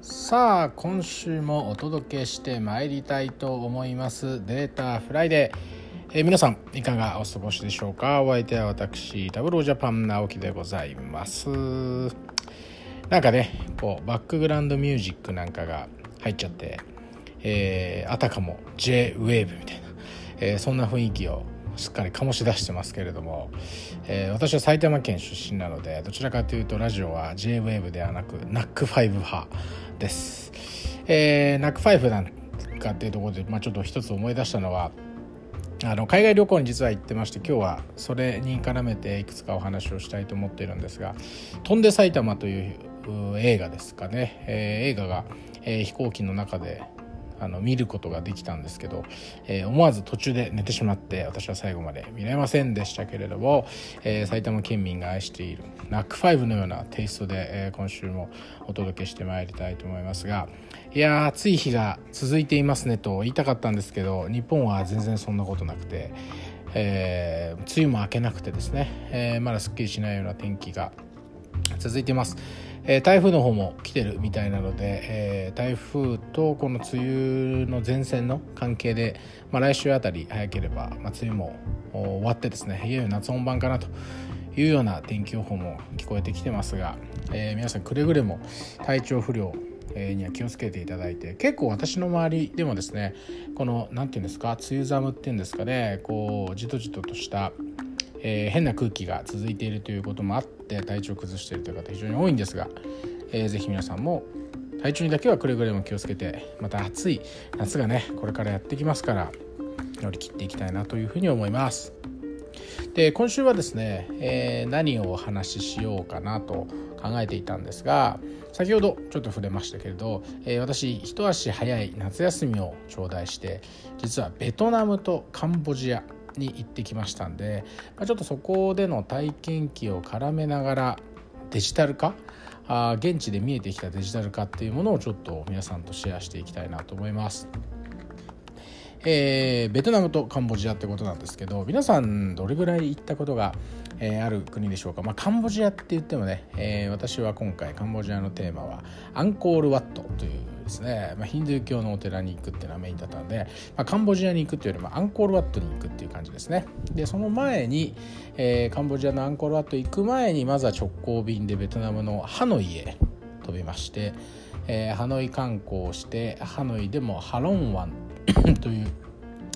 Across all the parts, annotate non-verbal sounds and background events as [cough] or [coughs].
さあ今週もお届けしてまいりたいと思います。 Data Friday、えー、皆さんいかがお過ごしでしょうか？お相手は私 Tableau Japan 直樹でございます。なんかねこうバックグラウンドミュージックなんかが入っちゃって、えー、あたかも J-WAVE みたいな、えー、そんな雰囲気をすっかり醸し出してますけれども、えー、私は埼玉県出身なのでどちらかというとラジオは J-WAVE ではなく NACK5 派です。えー、NAC5 なんかっていうところで、まあ、ちょっと一つ思い出したのはあの海外旅行に実は行ってまして今日はそれに絡めていくつかお話をしたいと思っているんですが「飛んで埼玉」という映画ですかね、えー、映画が、えー、飛行機の中であの見ることができたんですけど、えー、思わず途中で寝てしまって私は最後まで見れませんでしたけれども、えー、埼玉県民が愛している NAC5 のようなテイストで、えー、今週もお届けしてまいりたいと思いますがいや暑い日が続いていますねと言いたかったんですけど日本は全然そんなことなくて、え、梅雨も明けなくてですね、え、まだすっきりしないような天気が続いています。えー、台風の方も来てるみたいなので、えー、台風とこの梅雨の前線の関係で、まあ、来週あたり早ければ、まあ、梅雨も終わってですねいよいよ夏本番かなというような天気予報も聞こえてきてますが、えー、皆さんくれぐれも体調不良には気をつけていただいて結構私の周りでもですねこの何て言うんですか梅雨寒っていうんですかねこうじとじととしたえー、変な空気が続いているということもあって体調を崩しているという方非常に多いんですが、えー、ぜひ皆さんも体調にだけはくれぐれも気をつけてまた暑い夏がねこれからやってきますから乗り切っていきたいなというふうに思います。で今週はですね、えー、何をお話ししようかなと考えていたんですが先ほどちょっと触れましたけれど、えー、私一足早い夏休みを頂戴して実はベトナムとカンボジアに行ってきましたんで、まあ、ちょっとそこでの体験記を絡めながらデジタル化？あ現地で見えてきたデジタル化っていうものをちょっと皆さんとシェアしていきたいなと思います。えー、ベトナムとカンボジアってことなんですけど皆さんどれぐらい行ったことが、えー、ある国でしょうか、まあ、カンボジアって言ってもね、えー、私は今回カンボジアのテーマはアンコールワットというですね、まあ、ヒンドゥー教のお寺に行くっていうのはメインだったんで、まあ、カンボジアに行くっていうよりもアンコールワットに行くっていう感じですねでその前に、えー、カンボジアのアンコールワット行く前にまずは直行便でベトナムのハノイへ飛びまして、えー、ハノイ観光をしてハノイでもハロン湾 [coughs] という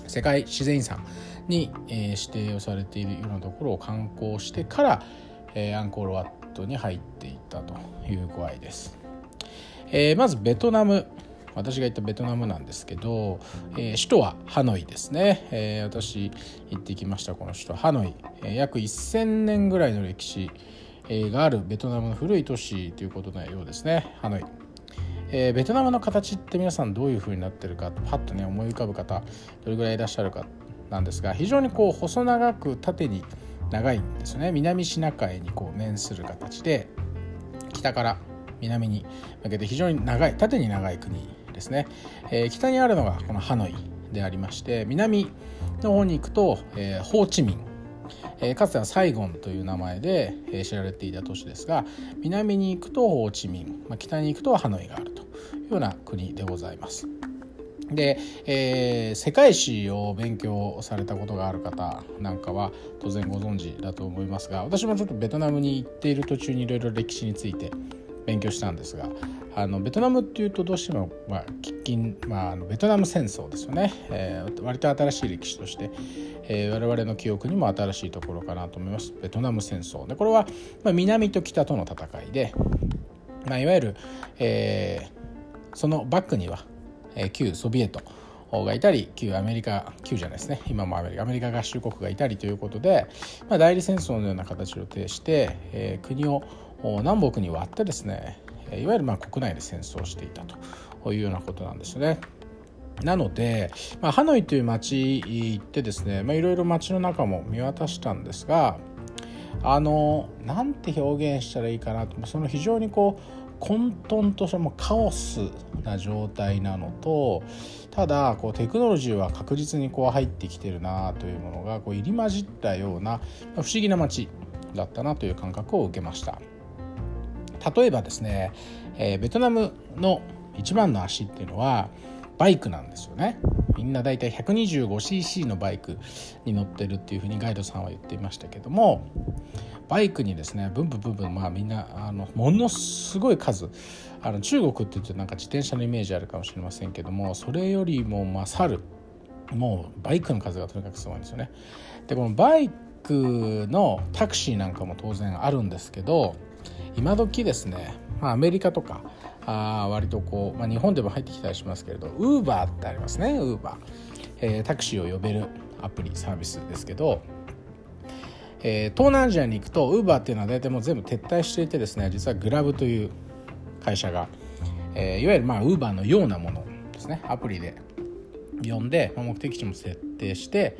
世界自然遺産に、え、指定をされているようなところを観光してから、え、アンコールワットに入っていったという具合です。えー、まずベトナム。私が行ったベトナムなんですけど、えー、首都はハノイですね、えー、私行ってきました。この首都ハノイ、えー、約1000年ぐらいの歴史があるベトナムの古い都市ということのようですね。ハノイ、えー、ベトナムの形って皆さんどういう風になってるかパッとね思い浮かぶ方どれぐらいいらっしゃるかなんですが非常にこう細長く縦に長いんですよね。南シナ海にこう面する形で北から南に向けて非常に長い縦に長い国ですね、えー、北にあるのがこのハノイでありまして南の方に行くと、えー、ホーチミン、えー、かつてはサイゴンという名前で、えー、知られていた都市ですが南に行くとホーチミン、まあ、北に行くとハノイがあるというような国でございます。で、えー、世界史を勉強されたことがある方なんかは当然ご存知だと思いますが私もちょっとベトナムに行っている途中にいろいろ歴史について勉強したんですがあのベトナムっていうとどうしても、まあ、喫緊、まあ、あのベトナム戦争ですよね、えー、割と新しい歴史として、えー、我々の記憶にも新しいところかなと思います。ベトナム戦争。でこれは、まあ、南と北との戦いで、まあ、いわゆる、えー、そのバックには、えー、旧ソビエトがいたり旧アメリカ旧じゃないですね。今もアメリカアメリカ合衆国がいたりということで、まあ、代理戦争のような形を呈して、えー、国を南北に割ってですねいわゆるま国内で戦争していたというようなことなんですね。なので、まあ、ハノイという町行ってですね、いろいろ街の中も見渡したんですがあのなんて表現したらいいかなとその非常にこう混沌としたもカオスな状態なのとただこうテクノロジーは確実にこう入ってきてるなというものがこう入り混じったような不思議な街だったなという感覚を受けました例えばですね、えー、ベトナムの一番の足っていうのはバイクなんですよねみんな大体 125cc のバイクに乗ってるっていうふうにガイドさんは言っていましたけどもバイクにですねブンブンブンブンまあみんなあのものすごい数あの中国って言ってなんか自転車のイメージあるかもしれませんけどもそれよりも勝るもうバイクの数がとにかくすごいんですよね。でこのバイクのタクシーなんかも当然あるんですけど今時ですね、まあ、アメリカとかあ割とこう、まあ、日本でも入ってきたりしますけれどウーバーってありますねウーバー、えー、タクシーを呼べるアプリサービスですけど、えー、東南アジアに行くとウーバーっていうのは大体もう全部撤退していてですね実はグラブという会社が、えー、いわゆるまあウーバーのようなものですねアプリで。呼んで、まあ、目的地も設定して、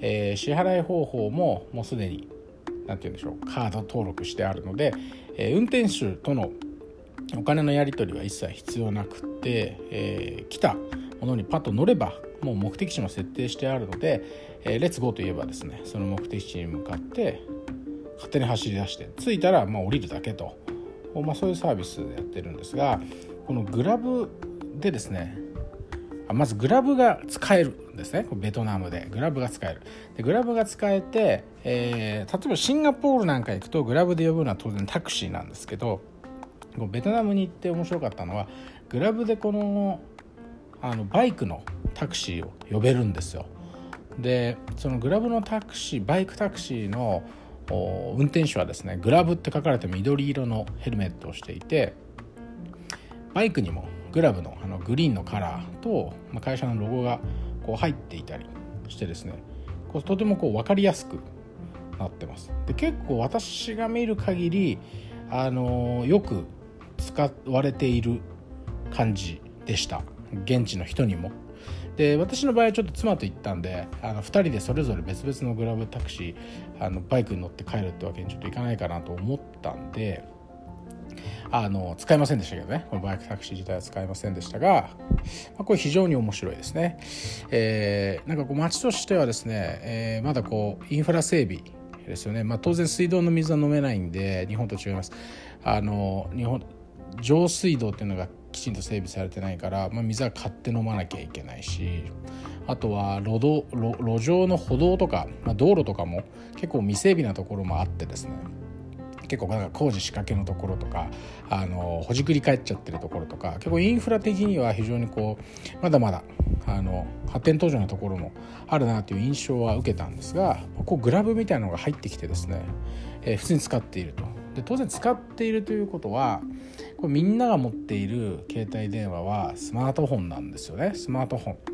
えー、支払い方法ももうすでに何て言うんでしょうカード登録してあるので、え、運転手とのお金のやり取りは一切必要なくて、え、来たものにパッと乗ればもう目的地も設定してあるので、えー、レッツゴーといえばですねその目的地に向かって勝手に走り出して着いたらま降りるだけと、まあ、そういうサービスでやってるんですがこのグラブでですねまずグラブが使えるんですね。ベトナムで。グラブが使える。でグラブが使えて、えー、例えばシンガポールなんか行くとグラブで呼ぶのは当然タクシーなんですけどベトナムに行って面白かったのはグラブでこのあのバイクのタクシーを呼べるんですよ。でそのグラブのタクシーバイクタクシーの運転手はですねグラブって書かれた緑色のヘルメットをしていてバイクにもグラブのあのグリーンのカラーと、ま、会社のロゴがこう入っていたりしてですねこうとてもこう分かりやすくなってます。で結構私が見る限りあのよく使われている感じでした。現地の人にも。で私の場合はちょっと妻と行ったんであの2人でそれぞれ別々のグラブタクシーあのバイクに乗って帰るってわけにちょっといかないかなと思ったんであの使いませんでしたけどね。このバイクタクシー自体は使いませんでしたが、まあ、これ非常に面白いですね、えー、なんかこう街としてはですね、えー、まだこうインフラ整備ですよね、まあ、当然水道の水は飲めないんで日本と違います。あの日本上水道っていうのがきちんと整備されてないから、まあ、水は買って飲まなきゃいけないしあとは路道路上の歩道とか、まあ、道路とかも結構未整備なところもあってですね。結構なんか工事仕掛けのところとかあのほじくり返っちゃってるところとか結構インフラ的には非常にこうまだまだあの発展途上なところもあるなという印象は受けたんですがこうグラブみたいなのが入ってきてですね、えー、普通に使っていると。で当然使っているということはこれみんなが持っている携帯電話はスマートフォンなんですよねスマートフォン。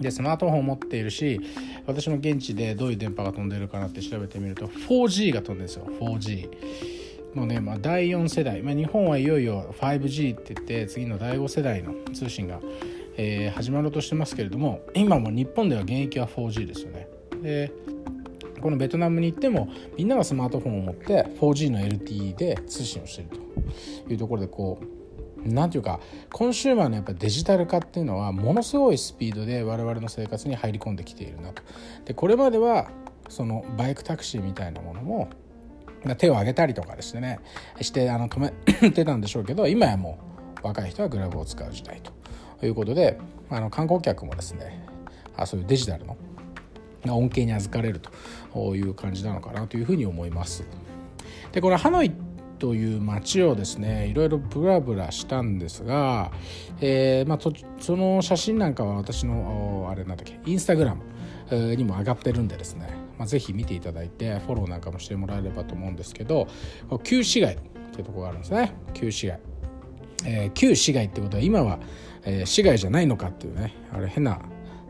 でスマートフォンを持っているし私も現地でどういう電波が飛んでるかなって調べてみると 4G が飛んでるんですよ。4G もうね、まあ、第4世代、まあ、日本はいよいよ 5G って言って次の第5世代の通信が、えー、始まろうとしてますけれども今も日本では現役は 4G ですよね。でこのベトナムに行ってもみんながスマートフォンを持って 4G の LTE で通信をしているというところでこう何ていうかコンシューマーのやっぱデジタル化っていうのはものすごいスピードで我々の生活に入り込んできているなと。でこれまではそのバイクタクシーみたいなものも手を挙げたりとかですねしてあの止めてたんでしょうけど今やもう若い人はグラブを使う時代ということであの観光客もですねあそういうデジタルの恩恵に預かれるという感じなのかなというふうに思います。でこれハノイという街をですねいろいろブラブラしたんですが、えーまあ、その写真なんかは私のあれなんだっけインスタグラムにも上がってるんでですね、まあ、ぜひ見ていただいてフォローなんかもしてもらえればと思うんですけど旧市街っていうとこがあるんですね。旧市街、えー、旧市街ってことは今は、えー、市街じゃないのかっていうねあれ変な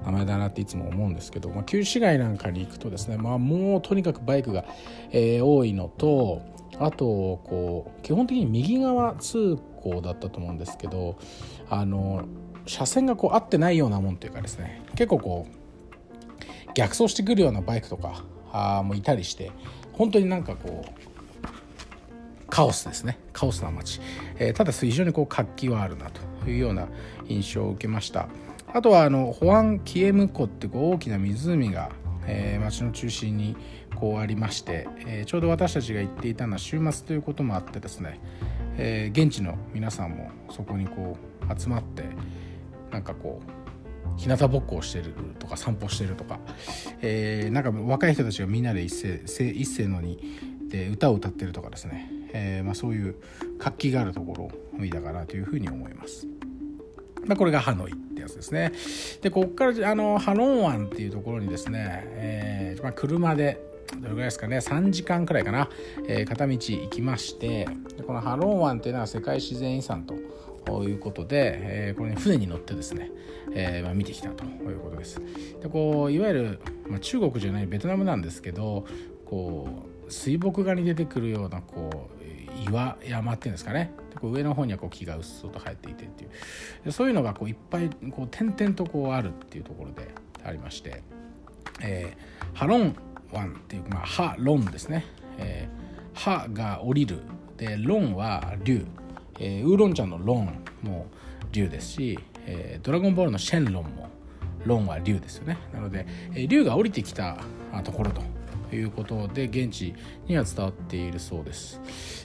名前だなっていつも思うんですけど、まあ、旧市街なんかに行くとですね、まあ、もうとにかくバイクが、えー、多いのとあとこう基本的に右側通行だったと思うんですけどあの車線がこう合ってないようなもんというかですね結構こう逆走してくるようなバイクとかあもいたりして本当になんかこうカオスですね。カオスな街、えー、ただ非常にこう活気はあるなというような印象を受けました。あとはあのホアン・キエム湖ってこう大きな湖が、えー、街の中心にこうありまして、えー、ちょうど私たちが行っていたのは週末ということもあってですね、えー、現地の皆さんもそこにこう集まってなんかこう日向ぼっこをしてるとか散歩してるとか、えー、なんか若い人たちがみんなで一斉一斉のにで歌を歌ってるとかですね、えーまあ、そういう活気があるところを見たかなというふうに思います。まあ、これがハノイってやつですね。でここからあのハロン湾っていうところにですね、えーまあ、車でどれぐらいですかね。3時間くらいかな、えー、片道行きましてこのハロン湾っていうのは世界自然遺産ということで、えー、これ、ね、船に乗ってですね、えーまあ、見てきたということです。でこういわゆる、まあ、中国じゃないベトナムなんですけどこう水墨画に出てくるようなこう岩山っていうんですかね。でこう上の方にはこう木がうっそうと生えていてっていう。でそういうのがこういっぱいこう点々とこうあるっていうところでありまして、えー、ハロン湾っていうまあハロンですね、えー、ハが降りる。でロンは竜、えー、ウーロン茶のロンも竜ですし、えー、ドラゴンボールのシェンロンもロンは竜ですよね。なので、えー、竜が降りてきたところということで現地には伝わっているそうです。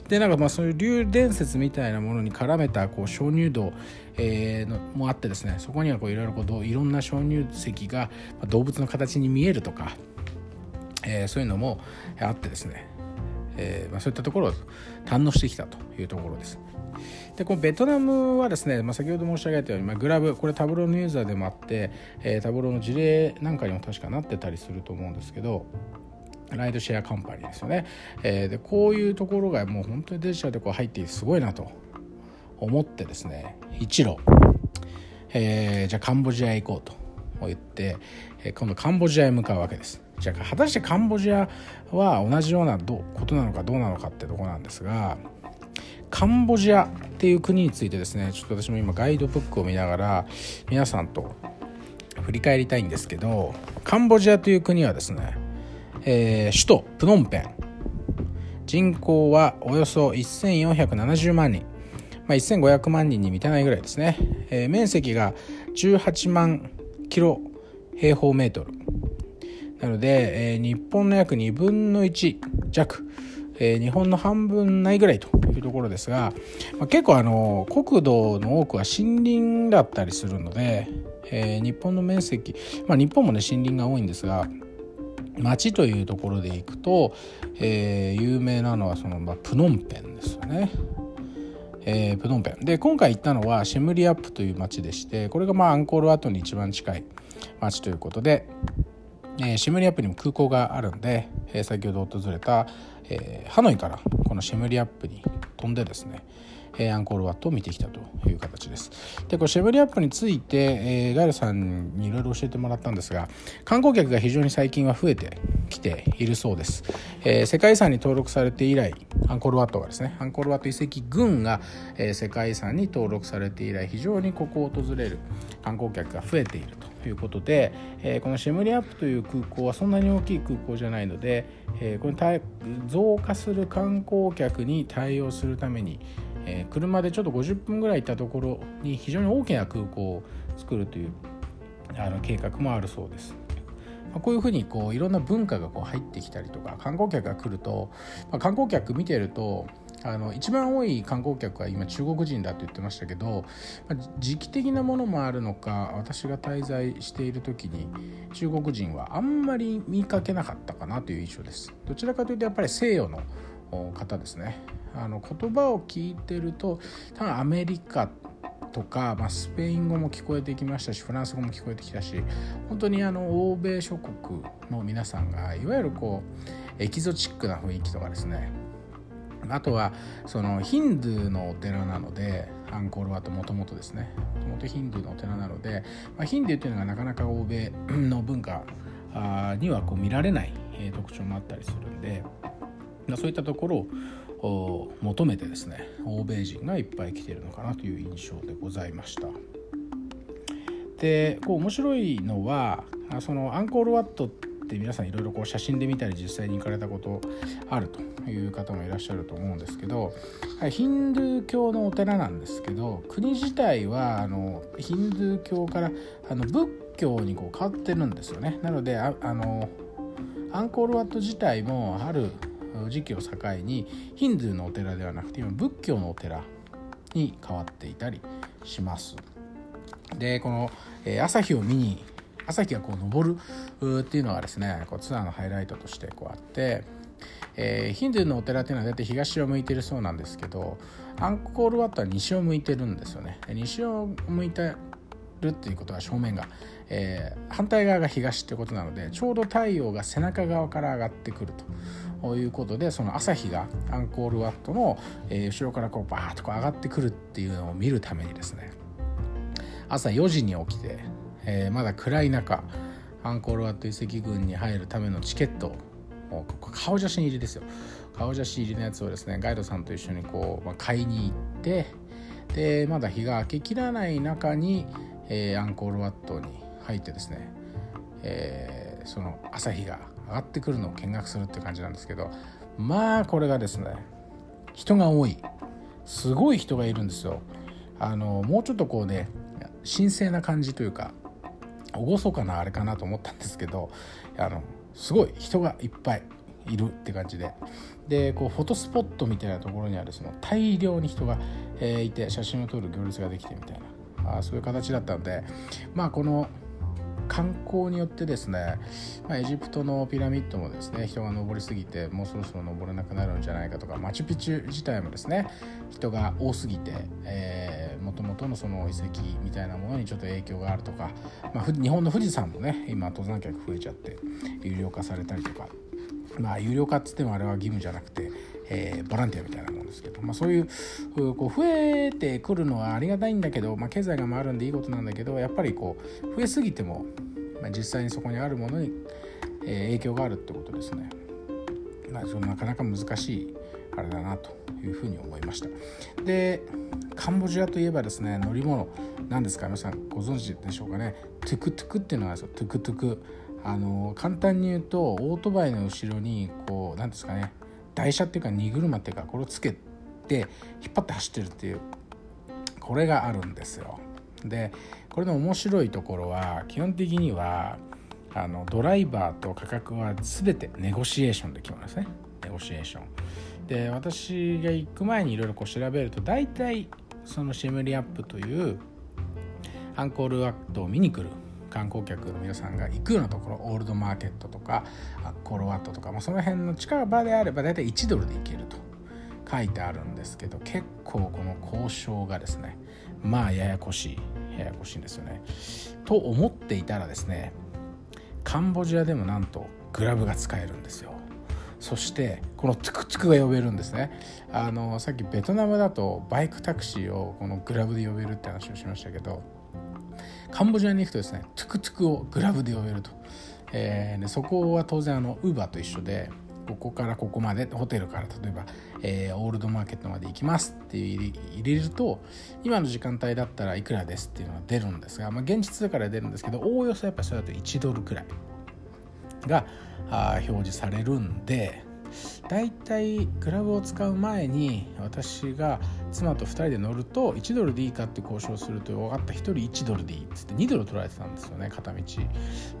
でなんかまあそういう竜伝説みたいなものに絡めたこう鍾乳洞、えー、のもあってですねそこにはこういろいろこういろんな鍾乳石が動物の形に見えるとかえー、そういうのもあってですね、えーまあ、そういったところを堪能してきたというところです。でこのベトナムはですね、まあ、先ほど申し上げたように、まあ、グラブこれタブローのユーザーでもあって、えー、タブローの事例なんかにも確かなってたりすると思うんですけどライドシェアカンパニーですよね、えー、でこういうところがもう本当にデジタルでこう入ってすごいなと思ってですね一路、えー、じゃあカンボジアへ行こうと言って、今度カンボジアへ向かうわけですじゃあ果たしてカンボジアは同じようなことなのかどうなのかってとこなんですがカンボジアっていう国についてですねちょっと私も今ガイドブックを見ながら皆さんと振り返りたいんですけどカンボジアという国はですね、えー、首都プノンペン。人口はおよそ1470万人、まあ、1500万人に満たないぐらいですね、えー、面積が18万キロ平方メートル。なので、えー、日本の約2分の1弱、えー、日本の半分ないぐらいというところですが、まあ、結構あの国土の多くは森林だったりするので、えー、日本の面積、まあ、日本もね森林が多いんですが町というところでいくと、えー、有名なのはその、まあ、プノンペンですよね。えー、プノンペンで今回行ったのはシェムリアップという町でしてこれがまあアンコールワットに一番近い町ということでえー、シムリアップにも空港があるんで、えー、先ほど訪れた、えー、ハノイからこのシムリアップに飛んでですね、え、アンコールワットを見てきたという形です。で、これシェブリアップについて、え、ガイルさんにいろいろ教えてもらったんですが、観光客が非常に最近は増えてきているそうです。え、世界遺産に登録されて以来、アンコールワットがですね、アンコールワット遺跡群が、え、世界遺産に登録されて以来、非常にここを訪れる観光客が増えていると。ということで、えー、このシェムリアップという空港はそんなに大きい空港じゃないので、えー、これ増加する観光客に対応するために、えー、車でちょっと50分ぐらい行ったところに非常に大きな空港を作るというあの計画もあるそうです。まこういうふうにこういろんな文化がこう入ってきたりとか観光客が来ると、まあ、観光客見てるとあの一番多い観光客は今中国人だと言ってましたけど、まあ、時期的なものもあるのか私が滞在している時に中国人はあんまり見かけなかったかなという印象です。どちらかというとやっぱり西洋の方ですね。あの言葉を聞いてると多分アメリカとか、まあ、スペイン語も聞こえてきましたしフランス語も聞こえてきたし本当にあの欧米諸国の皆さんがいわゆるこうエキゾチックな雰囲気とかですねあとはそのヒンドゥーのお寺なのでアンコールワットもともとですねもともとヒンドゥーのお寺なので、まあ、ヒンドゥーっていうのがなかなか欧米 [clears throat] の文化にはこう見られない特徴もあったりするんで、まあ、そういったところを求めてですね欧米人がいっぱい来てるのかなという印象でございました。でこう面白いのはそのアンコールワットっって皆さんいろいろこう写真で見たり実際に行かれたことあるという方もいらっしゃると思うんですけどヒンドゥー教のお寺なんですけど国自体はあのヒンドゥー教からあの仏教にこう変わってるんですよねなのでああのアンコールワット自体もある時期を境にヒンドゥーのお寺ではなくて今仏教のお寺に変わっていたりします。でこの、え、朝日を見に朝日がこう昇るっていうのがですねこうツアーのハイライトとしてこうあって、えー、ヒンドゥーのお寺っていうのは大体東を向いてるそうなんですけどアンコールワットは西を向いてるんですよね。西を向いてるっていうことは正面が、えー、反対側が東ってことなのでちょうど太陽が背中側から上がってくると。いうことでその朝日がアンコールワットの、えー、後ろからこうバーッとこう上がってくるっていうのを見るためにですね朝4時に起きて、えー、まだ暗い中アンコールワット遺跡群に入るためのチケットを顔写真入りですよ。顔写真入りのやつをですねガイドさんと一緒にこう、まあ、買いに行ってでまだ日が明けきらない中に、えー、アンコールワットに入ってですね、えー、その朝日が上がってくるのを見学するって感じなんですけどまあこれがですね人が多い。すごい人がいるんですよ。あのもうちょっとこうね神聖な感じというか厳かなあれかなと思ったんですけどあのすごい人がいっぱいいるって感じで。でこうフォトスポットみたいなところにはですね大量に人が、えー、いて写真を撮る行列ができてみたいな。あそういう形だったので。まあこの観光によってですね、まあ、エジプトのピラミッドもですね人が登りすぎてもうそろそろ登れなくなるんじゃないかとかマチュピチュ自体もですね人が多すぎてもともとのその遺跡みたいなものにちょっと影響があるとか、まあ、日本の富士山もね今登山客増えちゃって有料化されたりとかまあ有料化っつってもあれは義務じゃなくてえー、ボランティアみたいなもんですけど、まあ、そういうこう増えてくるのはありがたいんだけど、まあ、経済が回るんでいいことなんだけどやっぱりこう増えすぎても、まあ、実際にそこにあるものに、えー、影響があるってことですね。まあ、なかなか難しいあれだなというふうに思いました。でカンボジアといえばですね乗り物何ですか？皆さんご存知でしょうかね？トゥクトゥクっていうのがトゥクトゥク。あの簡単に言うとオートバイの後ろにこう何ですかね？台車っていうか荷車っていうかこれをつけて引っ張って走ってるっていうこれがあるんですよ。でこれの面白いところは基本的にはあのドライバーと価格は全てネゴシエーションで決まるんですねネゴシエーション。で私が行く前にいろいろ調べると大体そのシェムリアップというアンコールワットを見に来る観光客の皆さんが行くようなところオールドマーケットとかコロワットとか、まあ、その辺の近場であれば大体1ドルで行けると書いてあるんですけど結構この交渉がですねまあややこしいややこしいんですよね。と思っていたらですねカンボジアでもなんとグラブが使えるんですよ。そしてこのトゥクトゥクが呼べるんですねあのさっきベトナムだとバイクタクシーをこのグラブで呼べるって話をしましたけどカンボジアに行くとですねトゥクトゥクをグラブで呼べると、えー、でそこは当然あのウーバーと一緒でここからここまでホテルから例えば、えー、オールドマーケットまで行きますって入れると今の時間帯だったらいくらですっていうのが出るんですが、まあ、現実だから出るんですけどおおよそやっぱそれだと1ドルくらいがあ表示されるんでだいたいグラブを使う前に私が妻と2人で乗ると1ドルでいいかって交渉すると分かった1人1ドルでいいっつって2ドル取られてたんですよね片道。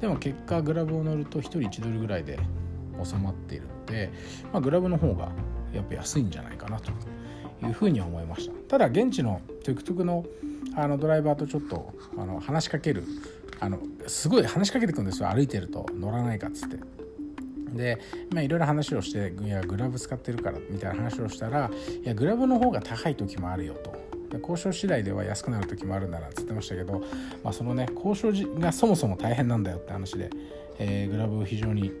でも結果グラブを乗ると1人1ドルぐらいで収まっているので、まあ、グラブの方がやっぱ安いんじゃないかなというふうに思いました。ただ現地のトゥクトゥクのあのドライバーとちょっとあの話しかけるあのすごい話しかけてくるんですよ歩いてると。乗らないかっつって。でいろいろ話をしていやグラブ使ってるからみたいな話をしたらいやグラブの方が高い時もあるよと。交渉次第では安くなる時もあるんだならっつってましたけど、まあ、そのね交渉がそもそも大変なんだよって話で、えー、グラブを非常に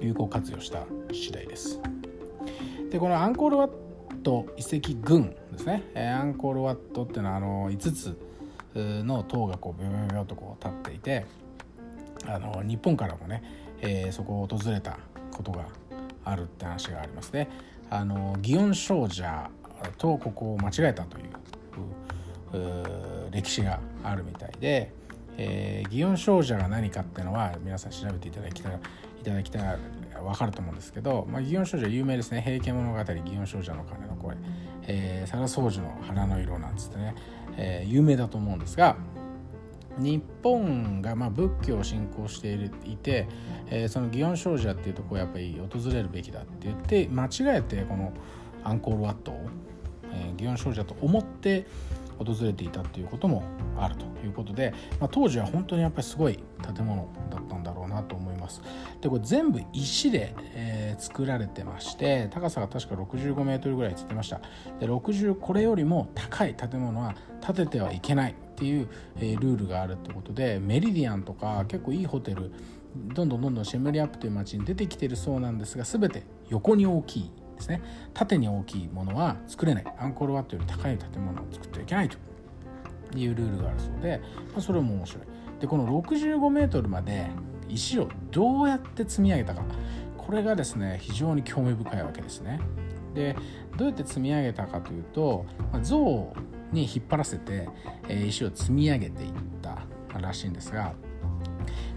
有効活用した次第です。でこのアンコールワット遺跡群ですね、えー、アンコールワットっていうのはあの5つの塔がこうビョビョビョとこう立っていてあの日本からもねえー、そこを訪れたことがあるって話がありますね。あの祇園少女とここを間違えたという歴史があるみたいで、えー、祇園精舎が何かっていうのは皆さん調べていただきたいただきたら分かると思うんですけど、まあ、祇園少女有名ですね「平家物語祇園少女の鐘の声」えー「皿掃除の花の色」なんつってね、えー、有名だと思うんですが日本がまあ仏教を信仰していて、えー、その祇園精舎っていうとこをやっぱり訪れるべきだって言って間違えてこのアンコールワットを、えー、祇園精舎と思って訪れていたっていうこともあるということで、まあ、当時は本当にやっぱりすごい建物ます。でこれ全部石で、えー、作られてまして高さが確か65メートルぐらいつってました。で60これよりも高い建物は建ててはいけないっていう、えー、ルールがあるってことでメリディアンとか結構いいホテルどんどんどんどんシェムリアップという街に出てきてるそうなんですが全て横に大きいですね。縦に大きいものは作れない。アンコールワットより高い建物を作ってはいけないというルールがあるそうで、まあ、それも面白い。でこの65メートルまで石をどうやって積み上げたかこれがですね非常に興味深いわけですね。でどうやって積み上げたかというと、まあ、象に引っ張らせて、えー、石を積み上げていったらしいんですが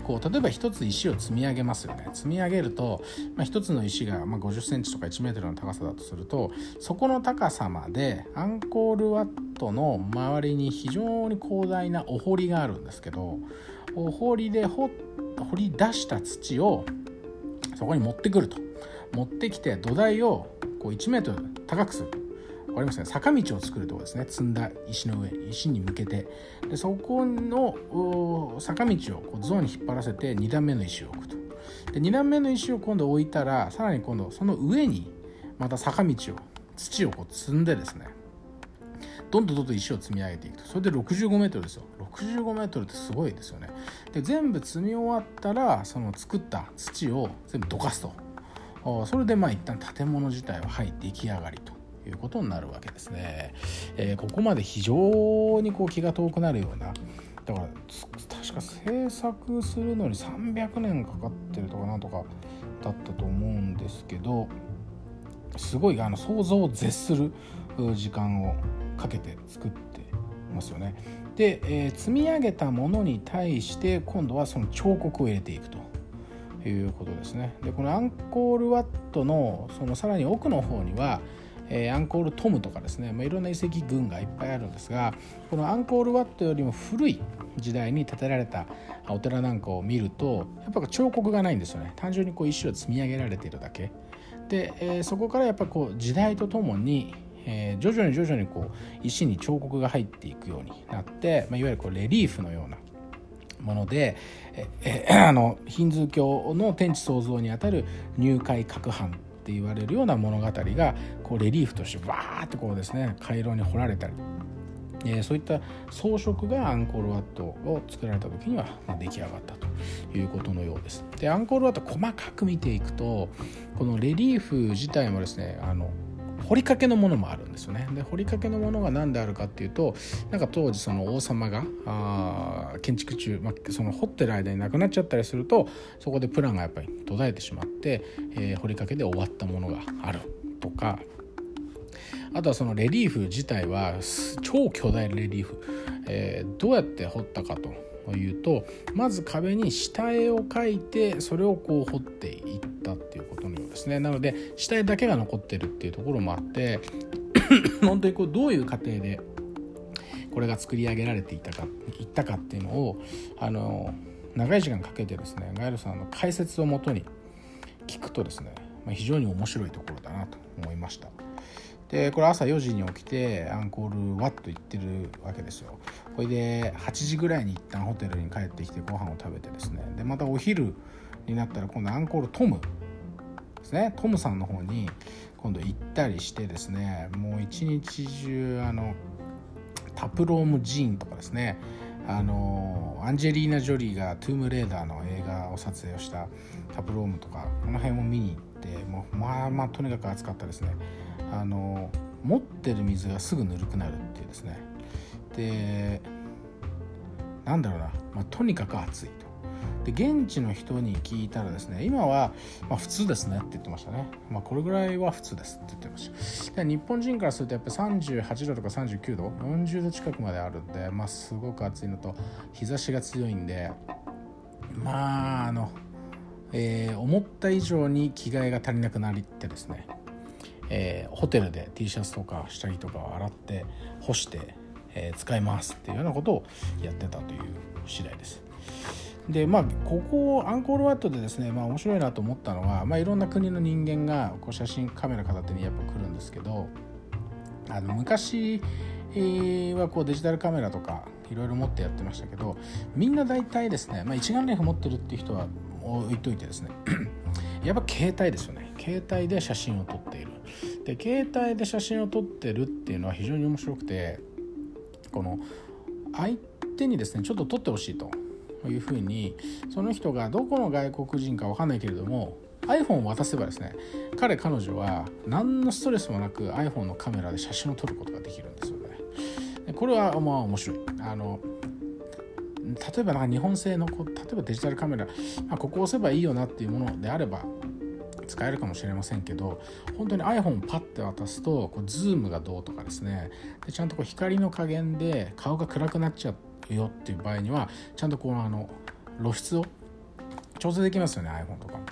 こう例えば1つ石を積み上げますよね。積み上げると、まあ、1つの石が、まあ、50センチとか1メートルの高さだとするとそこの高さまでアンコールワットの周りに非常に広大なお堀があるんですけどお堀で掘り出した土をそこに持ってくると。持ってきて土台をこう1メートル高くする。分かりますね？坂道を作るところですね。積んだ石の上石に向けて。でそこの坂道をこうゾーンに引っ張らせて2段目の石を置くと。で2段目の石を今度置いたらさらに今度その上にまた坂道を土をこう積んでですね。どんどんどんどん石を積み上げていくと。それで65メートルですよ。65メートルってすごいですよね。で全部積み終わったらその作った土を全部どかすと。それでまあ一旦建物自体ははい出来上がりということになるわけですね。えー、ここまで非常にこう気が遠くなるようなだから確か制作するのに300年かかってるとかなんとかだったと思うんですけどすごいあの想像を絶する時間をかけて作ってますよね。で、えー、積み上げたものに対して今度はその彫刻を入れていくと。いうことですねでこのアンコールワットのそのさらに奥の方には、えー、アンコールトムとかですね、まあ、いろんな遺跡群がいっぱいあるんですがこのアンコールワットよりも古い時代に建てられたお寺なんかを見るとやっぱ彫刻がないんですよね単純にこう石を積み上げられているだけで、えー、そこからやっぱこう時代とともにえー、徐々に徐々にこう石に彫刻が入っていくようになって、まあ、いわゆるこうレリーフのようなもので、えー、[clears throat] あのヒンズー教の天地創造にあたる入会各藩って言われるような物語がこうレリーフとしてわーってこうですね回廊に彫られたり、えー、そういった装飾がアンコールワットを作られた時には、まあ、出来上がったということのようです。でアンコールワット細かく見ていくとこのレリーフ自体もですねあの掘りかけのものもあるんですよね。で掘りかけのものが何であるかっていうとなんか当時その王様があ建築中、まあ、その掘ってる間になくなっちゃったりするとそこでプランがやっぱり途絶えてしまって、えー、掘りかけで終わったものがあるとか。あとはそのレリーフ自体は超巨大レリーフ、えー、どうやって掘ったかと。というとまず壁に下絵を描いてそれをこう彫っていったっていうことのようですねなので下絵だけが残ってるっていうところもあって [coughs] 本当にこうどういう過程でこれが作り上げられていたかいったかっていうのをあの長い時間かけてですねガエルさんの解説をもとに聞くとですね、まあ、非常に面白いところだなと思いました。でこれ朝4時に起きてアンコールワッと行ってるわけですよ。これで8時ぐらいに一旦ホテルに帰ってきてご飯を食べてですね。でまたお昼になったら今度アンコールトムですね。トムさんの方に今度行ったりしてですね。もう一日中あのタプロームジーンとかですね。あのアンジェリーナ・ジョリーが「トゥームレーダー」の映画を撮影をしたタプロームとかこの辺も見に行ってもうまあまあとにかく暑かったですね。あの持ってる水がすぐぬるくなるっていうですね。でなんだろうな、まあ、とにかく暑いと。で現地の人に聞いたらですね今は、まあ、普通ですねって言ってましたね、まあ、これぐらいは普通ですって言ってました。で日本人からするとやっぱり38度とか39度40度近くまであるんで、まあ、すごく暑いのと日差しが強いんでまああの、えー、思った以上に着替えが足りなくなりってですね。えー、ホテルで T シャツとか下着とかを洗って干して、えー、使いますっていうようなことをやってたという次第です。でまあここアンコールワットでですね、まあ、面白いなと思ったのは、まあ、いろんな国の人間がこう写真カメラ片手にやっぱ来るんですけどあの昔はこうデジタルカメラとかいろいろ持ってやってましたけどみんな大体ですね、まあ、一眼レフ持ってるっていう人は置いといてですね [clears throat] やっぱ携帯ですよね携帯で写真を撮っているで携帯で写真を撮ってるっていうのは非常に面白くてこの相手にですねちょっと撮ってほしいというふうにその人がどこの外国人か分かんないけれども iPhone を渡せばですね彼彼女は何のストレスもなく iPhone のカメラで写真を撮ることができるんですよね。これはまあ面白い。あの例えばなんか日本製のこう例えばデジタルカメラ、まあ、ここ押せばいいよなっていうものであれば使えるかもしれませんけど本当に iPhone パッて渡すとこうズームがどうとかですね。でちゃんとこう光の加減で顔が暗くなっちゃうよっていう場合にはちゃんとこうあの露出を調整できますよね iPhone とかも。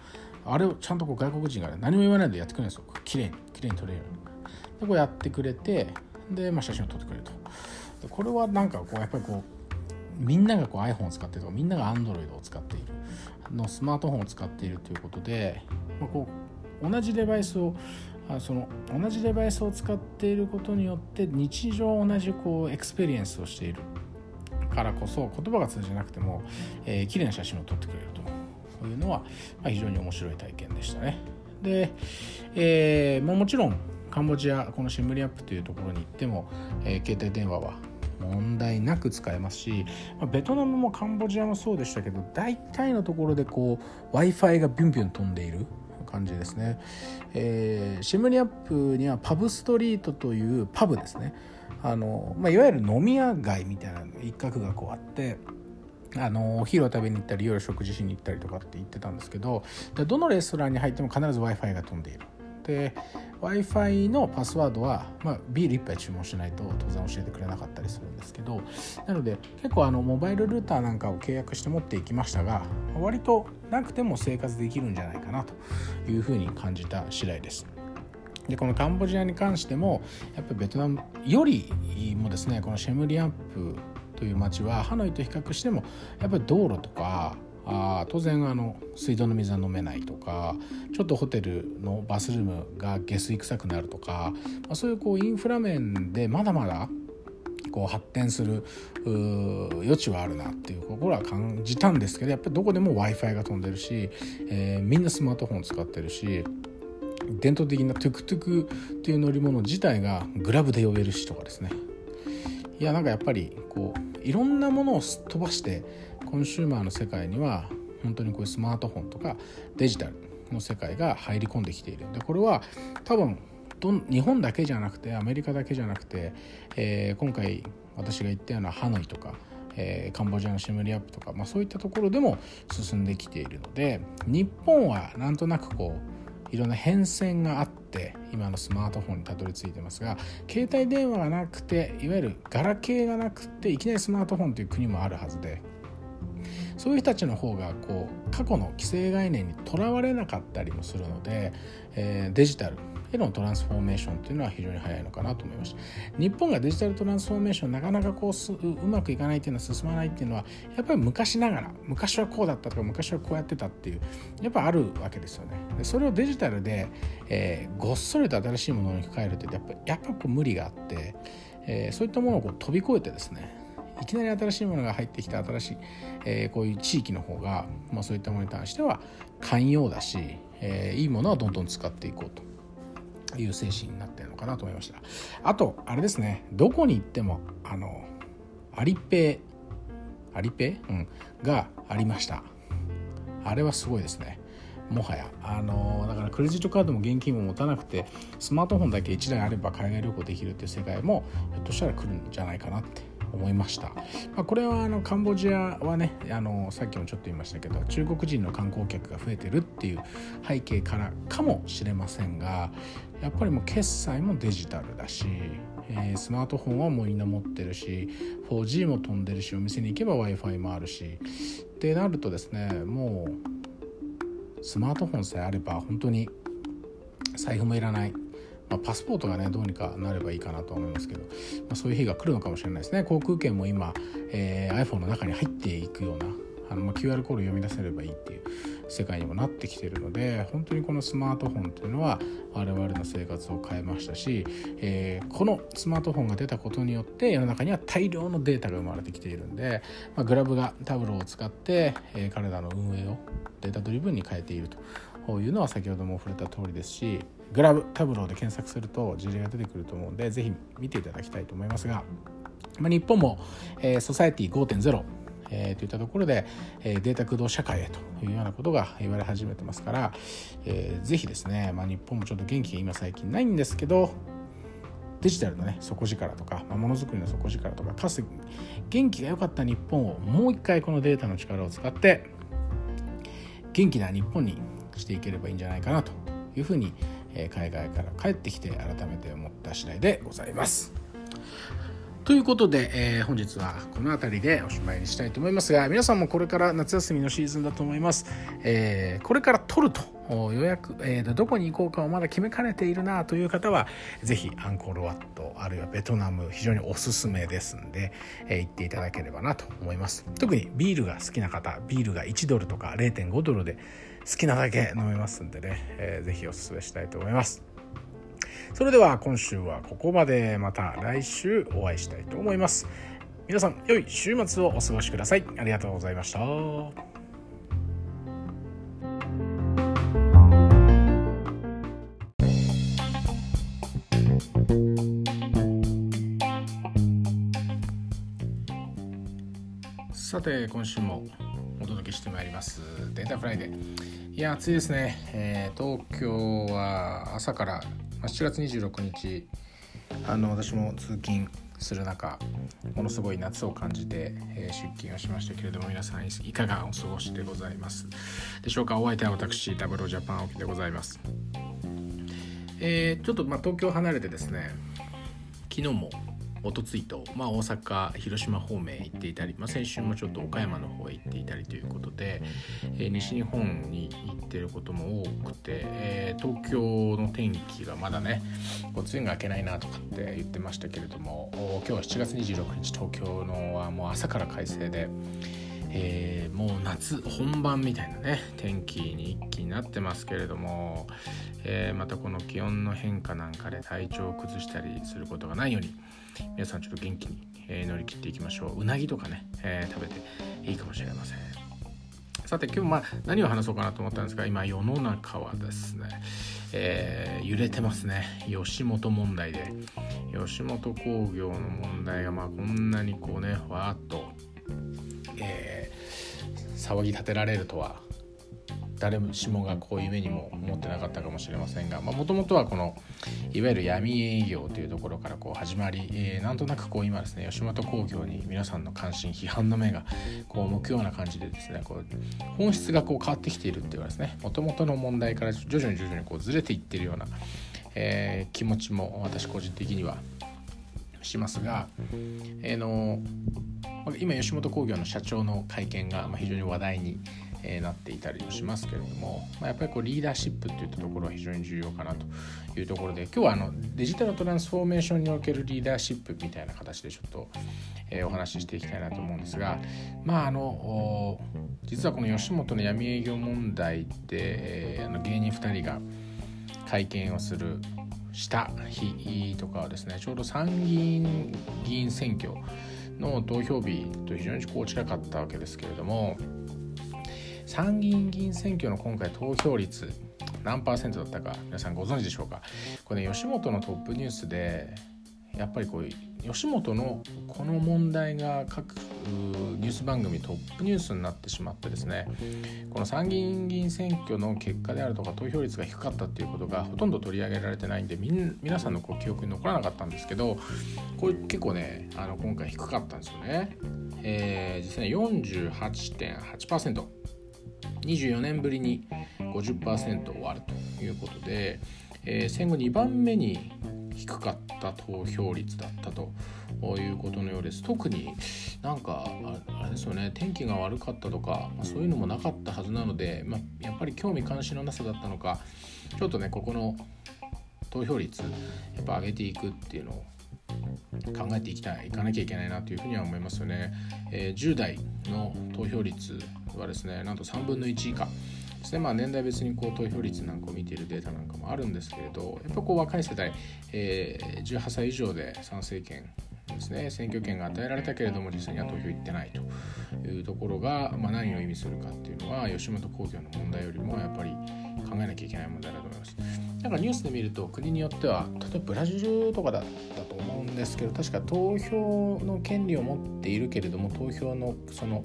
あれをちゃんとこう外国人が、ね、何も言わないでやってくれるんですよ。綺麗に綺麗に撮れるように。でこうやってくれてで、まあ、写真を撮ってくれると。でこれはなんかこうやっぱりこうみんながこう iPhone を使ってるとかみんなが Android を使っている。のスマートフォンを使っているということで、まあ、こう同じデバイスをあその同じデバイスを使っていることによって日常同じこう experience をしているからこそ言葉が通じなくても、えー、綺麗な写真を撮ってくれるというのは、まあ、非常に面白い体験でしたね。で、えーまあ、もちろんカンボジアこのシムリアップというところに行っても、えー、携帯電話は問題なく使えますし、まあ、ベトナムもカンボジアもそうでしたけど大体のところでこう w i f i がビュンビュン飛んでいる感じですね、えー、シムリアップにはパブストリートというパブですね。あの、まあ、いわゆる飲み屋街みたいな一角がこうあってあのお昼を食べに行ったり夜食事しに行ったりとかって言ってたんですけどどのレストランに入っても必ず w i f i が飛んでいる。で w i f i のパスワードは、まあ、ビール1杯注文しないと当然教えてくれなかったりするんですけどなので結構あのモバイルルーターなんかを契約して持っていきましたが割となくても生活できるんじゃないかなというふうに感じた次第です。でこのカンボジアに関してもやっぱりベトナムよりもですねこのシェムリアンプという町はハノイと比較してもやっぱり道路とかあ当然あの水道の水は飲めないとかちょっとホテルのバスルームが下水臭くなるとか、まあ、そういうこうインフラ面でまだまだこう発展する余地はあるなっていうところは感じたんですけどやっぱりどこでも w i f i が飛んでるし、えー、みんなスマートフォン使ってるし伝統的なトゥクトゥクっていう乗り物自体がグラブで呼べるしとかですね。いやなんかやっぱりこういろんなものをすっ飛ばしてコンシューマーの世界には本当にこういうスマートフォンとかデジタルの世界が入り込んできている。でこれは多分ど日本だけじゃなくてアメリカだけじゃなくて、えー、今回私が言ったようなハノイとか、えー、カンボジアのシムリアップとか、まあ、そういったところでも進んできているので日本はなんとなくこういろんな変遷があって今のスマートフォンにたどり着いてますが携帯電話がなくていわゆるガラケーがなくていきなりスマートフォンという国もあるはずでそういう人たちの方がこう過去の既成概念にとらわれなかったりもするので、えー、デジタルへのトランスフォーメーションというのは非常に早いのかなと思いました。日本がデジタルトランスフォーメーションなかなかこううまくいかないっていうのは進まないっていうのはやっぱり昔ながら昔はこうだったとか昔はこうやってたっていうやっぱあるわけですよね。でそれをデジタルで、えー、ごっそりと新しいものに変えるってやっぱやっぱこう無理があって、えー、そういったものをこう飛び越えてですねいきなり新しいものが入ってきた新しい、えー、こういう地域の方が、まあ、そういったものに対しては寛容だし、えー、いいものはどんどん使っていこうと。いう精神になってるのかなと思いました。あとあれですね。どこに行ってもあのアリペアリペ、うん、がありました。あれはすごいですね。もはや。あのだからクレジットカードも現金も持たなくてスマートフォンだけ1台あれば海外旅行できるっていう世界もひょっとしたら来るんじゃないかなって思いました、まあ、これはあのカンボジアはねあのさっきもちょっと言いましたけど中国人の観光客が増えてるっていう背景からかもしれませんがやっぱりもう決済もデジタルだし、えー、スマートフォンはもうみんな持ってるし 4G も飛んでるしお店に行けば w i f i もあるしってなるとですねもうスマートフォンさえあれば本当に財布もいらない。まあ、パスポートがねどうにかなればいいかなと思いますけど、まあ、そういう日が来るのかもしれないですね。航空券も今、えー、iPhone の中に入っていくようなあの、まあ、QR コード読み出せればいいっていう世界にもなってきてるので本当にこのスマートフォンっていうのは我々の生活を変えましたし、えー、このスマートフォンが出たことによって世の中には大量のデータが生まれてきているんで、まあ、 Grab が Tableau を使って、えー、彼らの運営を data driven に変えているというのは先ほども触れた通りですし Grab Tableau で検索すると事例が出てくると思うんでぜひ見ていただきたいと思いますが、まあ、日本も、えー、 Society 5.0えー、といったところで、えー、データ駆動社会へというようなことが言われ始めてますから、えー、ぜひですね、まあ、日本もちょっと元気が今最近ないんですけどデジタルのね底力とか、まあ、ものづくりの底力とかかつ元気が良かった日本をもう一回このデータの力を使って元気な日本にしていければいいんじゃないかなというふうにえ海外から帰ってきて改めて思った次第でございます。ということで、えー、本日はこの辺りでおしまいにしたいと思いますが皆さんもこれから夏休みのシーズンだと思います、えー、これから取ると予約、えー、どこに行こうかをまだ決めかねているなという方はぜひアンコールワットあるいはベトナム非常におすすめですんで、え、行っていただければなと思います特にビールが好きな方ビールが1ドルとか0.5ドルで好きなだけ飲めますんでね、えー、ぜひおすすめしたいと思います。それでは今週はここまでまた来週お会いしたいと思います。皆さん良い週末をお過ごしください。ありがとうございました。さて今週もしてまいります。 Data Friday。いや暑いですね、えー、東京は朝から7月26日あの私も通勤する中ものすごい夏を感じて、えー、出勤をしましたけれども皆さんいかがお過ごしでございます？でしょうか？お相手は私 Tableau Japan 直樹でございます。えー、ちょっとまあ東京離れてですね昨日もおとついと、まあ、大阪広島方面行っていたり、まあ、先週もちょっと岡山の方へ行っていたりということで、えー、西日本に行ってることも多くて、えー、東京の天気がまだね梅雨が明けないなとかって言ってましたけれども今日は7月26日東京のはもう朝から快晴で。えー、もう夏本番みたいなね天気に一気になってますけれども、えー、またこの気温の変化なんかで体調を崩したりすることがないように皆さんちょっと元気に、え、乗り切っていきましょう。うなぎとかね、え、食べていいかもしれません。さて今日まあ何を話そうかなと思ったんですが今世の中はですね、えー、揺れてますね。吉本問題で。吉本興業の問題がまあこんなにこうねわーっと、えー、騒ぎ立てられるとは誰しもがこういう目にも思ってなかったかもしれませんがもともとはこのいわゆる闇営業というところからこう始まり、えー、なんとなくこう今ですね吉本興業に皆さんの関心批判の目がこう向くような感じでですねこう本質がこう変わってきているっていうかですね。もともとの問題から徐々に徐々にこうずれていってるような、えー、気持ちも私個人的にはしますが、えーの今吉本興業の社長の会見が非常に話題にえなっていたりもしますけれども、まあ、やっぱりこうリーダーシップっていったところは非常に重要かなというところで今日はあのデジタルトランスフォーメーションにおけるリーダーシップみたいな形でちょっと、え、お話ししていきたいなと思うんですがまああの実はこの吉本の闇営業問題で、え、あの芸人2人が会見をするした日とかはですねちょうど参議院議員選挙の投票日と非常にこう近かったわけですけれども参議院議員選挙の今回投票率何パーセントだったか皆さんご存知でしょうか？これね吉本のトップニュースでやっぱりこう吉本のこの問題が各ニュース番組トップニュースになってしまってですねこの参議院議員選挙の結果であるとか投票率が低かったっていうことがほとんど取り上げられてないんでみん皆さんのこう記憶に残らなかったんですけどこれ結構ねあの今回低かったんですよね。えー、実際48.8%。24年ぶりに50%を割るということで、えー、戦後2番目に低かった投票率だったということのようです。特になんかあれですよね天気が悪かったとか、まあ、そういうのもなかったはずなので、まあ、やっぱり興味関心のなさだったのかちょっとねここの投票率やっぱ上げていくっていうのを考えていきたいいかなきゃいけないなというふうには思いますよね、えー、10代の投票率はですねなんと3分の1以下。ですね。まあ年代別にこう投票率なんかを見ているデータなんかもあるんですけれどやっぱこう若い世代、えー、18歳以上で参政権ですね選挙権が与えられたけれども実際には投票行ってないというところが、まあ、何を意味するかっていうのは吉本興業の問題よりもやっぱり考えなきゃいけない問題だと思います。だかニュースで見ると国によっては例えばブラジルとかだ思うんですけど確か投票の権利を持っているけれども投票のその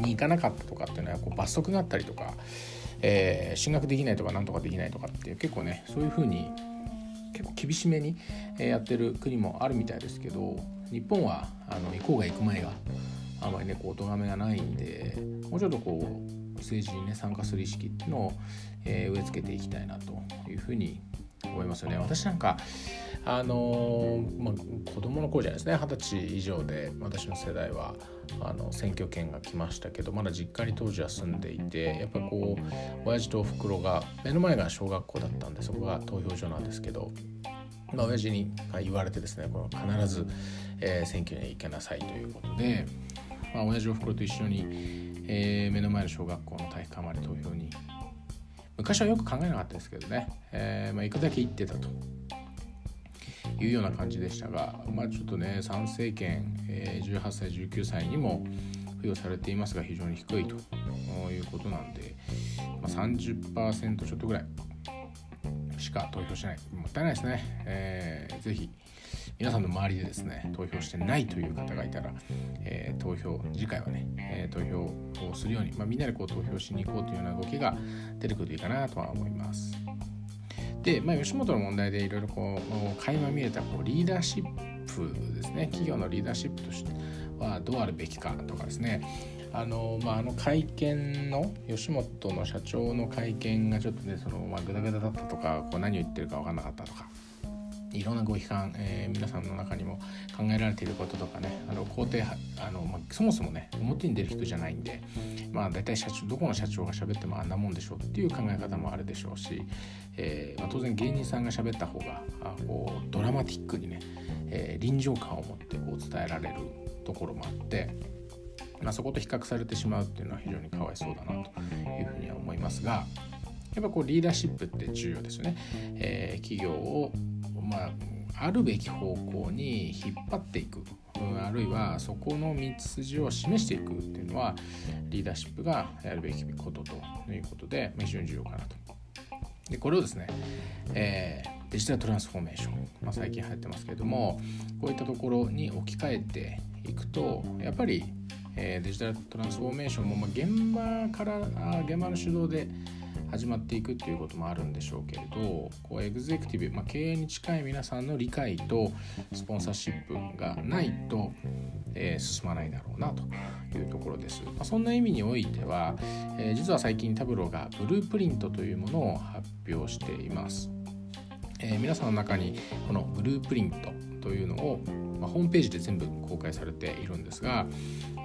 に行かなかったとかっていうのはこう罰則があったりとか、えー、進学できないとかなんとかできないとかっていう結構ねそういうふうに結構厳しめにやってる国もあるみたいですけど日本はあの行こうが行く前があまりねこう咎めがないんでもうちょっとこう政治にね参加する意識っていうのを、えー、植え付けていきたいなというふうに思いますよね。私なんかあのまあ、子供の頃じゃないですね二十歳以上で私の世代はあの選挙権が来ましたけどまだ実家に当時は住んでいてやっぱこう親父とおふくろが目の前が小学校だったんでそこが投票所なんですけど、まあ、親父に言われてですねこの必ず、えー、選挙に行けなさいということで、まあ、親父おふくろと一緒に、えー、目の前の小学校の体育館まで投票に昔はよく考えなかったですけどね、えーまあ、行くだけ行ってたと。いうような感じでしたが、まあ、ちょっとね参政権、えー、18歳19歳にも付与されていますが非常に低いと。いうことなんで、まあ、30%ちょっとぐらいしか投票しない。もったいないですね、えー、ぜひ皆さんの周りでですね投票してないという方がいたら、えー、投票次回はね、えー、投票をするように、まあ、みんなでこう投票しに行こうというような動きが出てくるといいかなとは思います。で、まあ、吉本の問題でいろいろこう垣間見えたこうリーダーシップですね企業のリーダーシップとしてはどうあるべきかとかですねあの,、まあ、あの会見の吉本の社長の会見がちょっとねその、まあ、グダグダだったとかこう何を言ってるか分かんなかったとかいろんなご批判、えー、皆さんの中にも考えられていることとかねあの肯定あの、まあ、そもそもね表に出る人じゃないんでまあ大体社長どこの社長が喋ってもあんなもんでしょうっていう考え方もあるでしょうし、えーまあ、当然芸人さんが喋った方があこうドラマティックにね、えー、臨場感を持ってこう伝えられるところもあって、まあ、そこと比較されてしまうっていうのは非常にかわいそうだなというふうには思いますがやっぱこうリーダーシップって重要ですよね。えー、企業をまあ、あるべき方向に引っ張っていくあるいはそこの道筋を示していくっていうのはリーダーシップがやるべきことということで非常に重要かなと。でこれをですね、えー、デジタルトランスフォーメーション、まあ、最近流行ってますけれどもこういったところに置き換えていくとやっぱり、えー、デジタルトランスフォーメーションも、まあ、現場からあ現場の主導で始まっていくっていうこともあるんでしょうけれどこうエグゼクティブ、まあ、経営に近い皆さんの理解とスポンサーシップがないと、えー、進まないだろうなというところです、まあ、そんな意味においては、えー、実は最近タブローがブループリントというものを発表しています、えー、皆さんの中にこのブループリントというのをまあ、ホームページで全部公開されているんですが、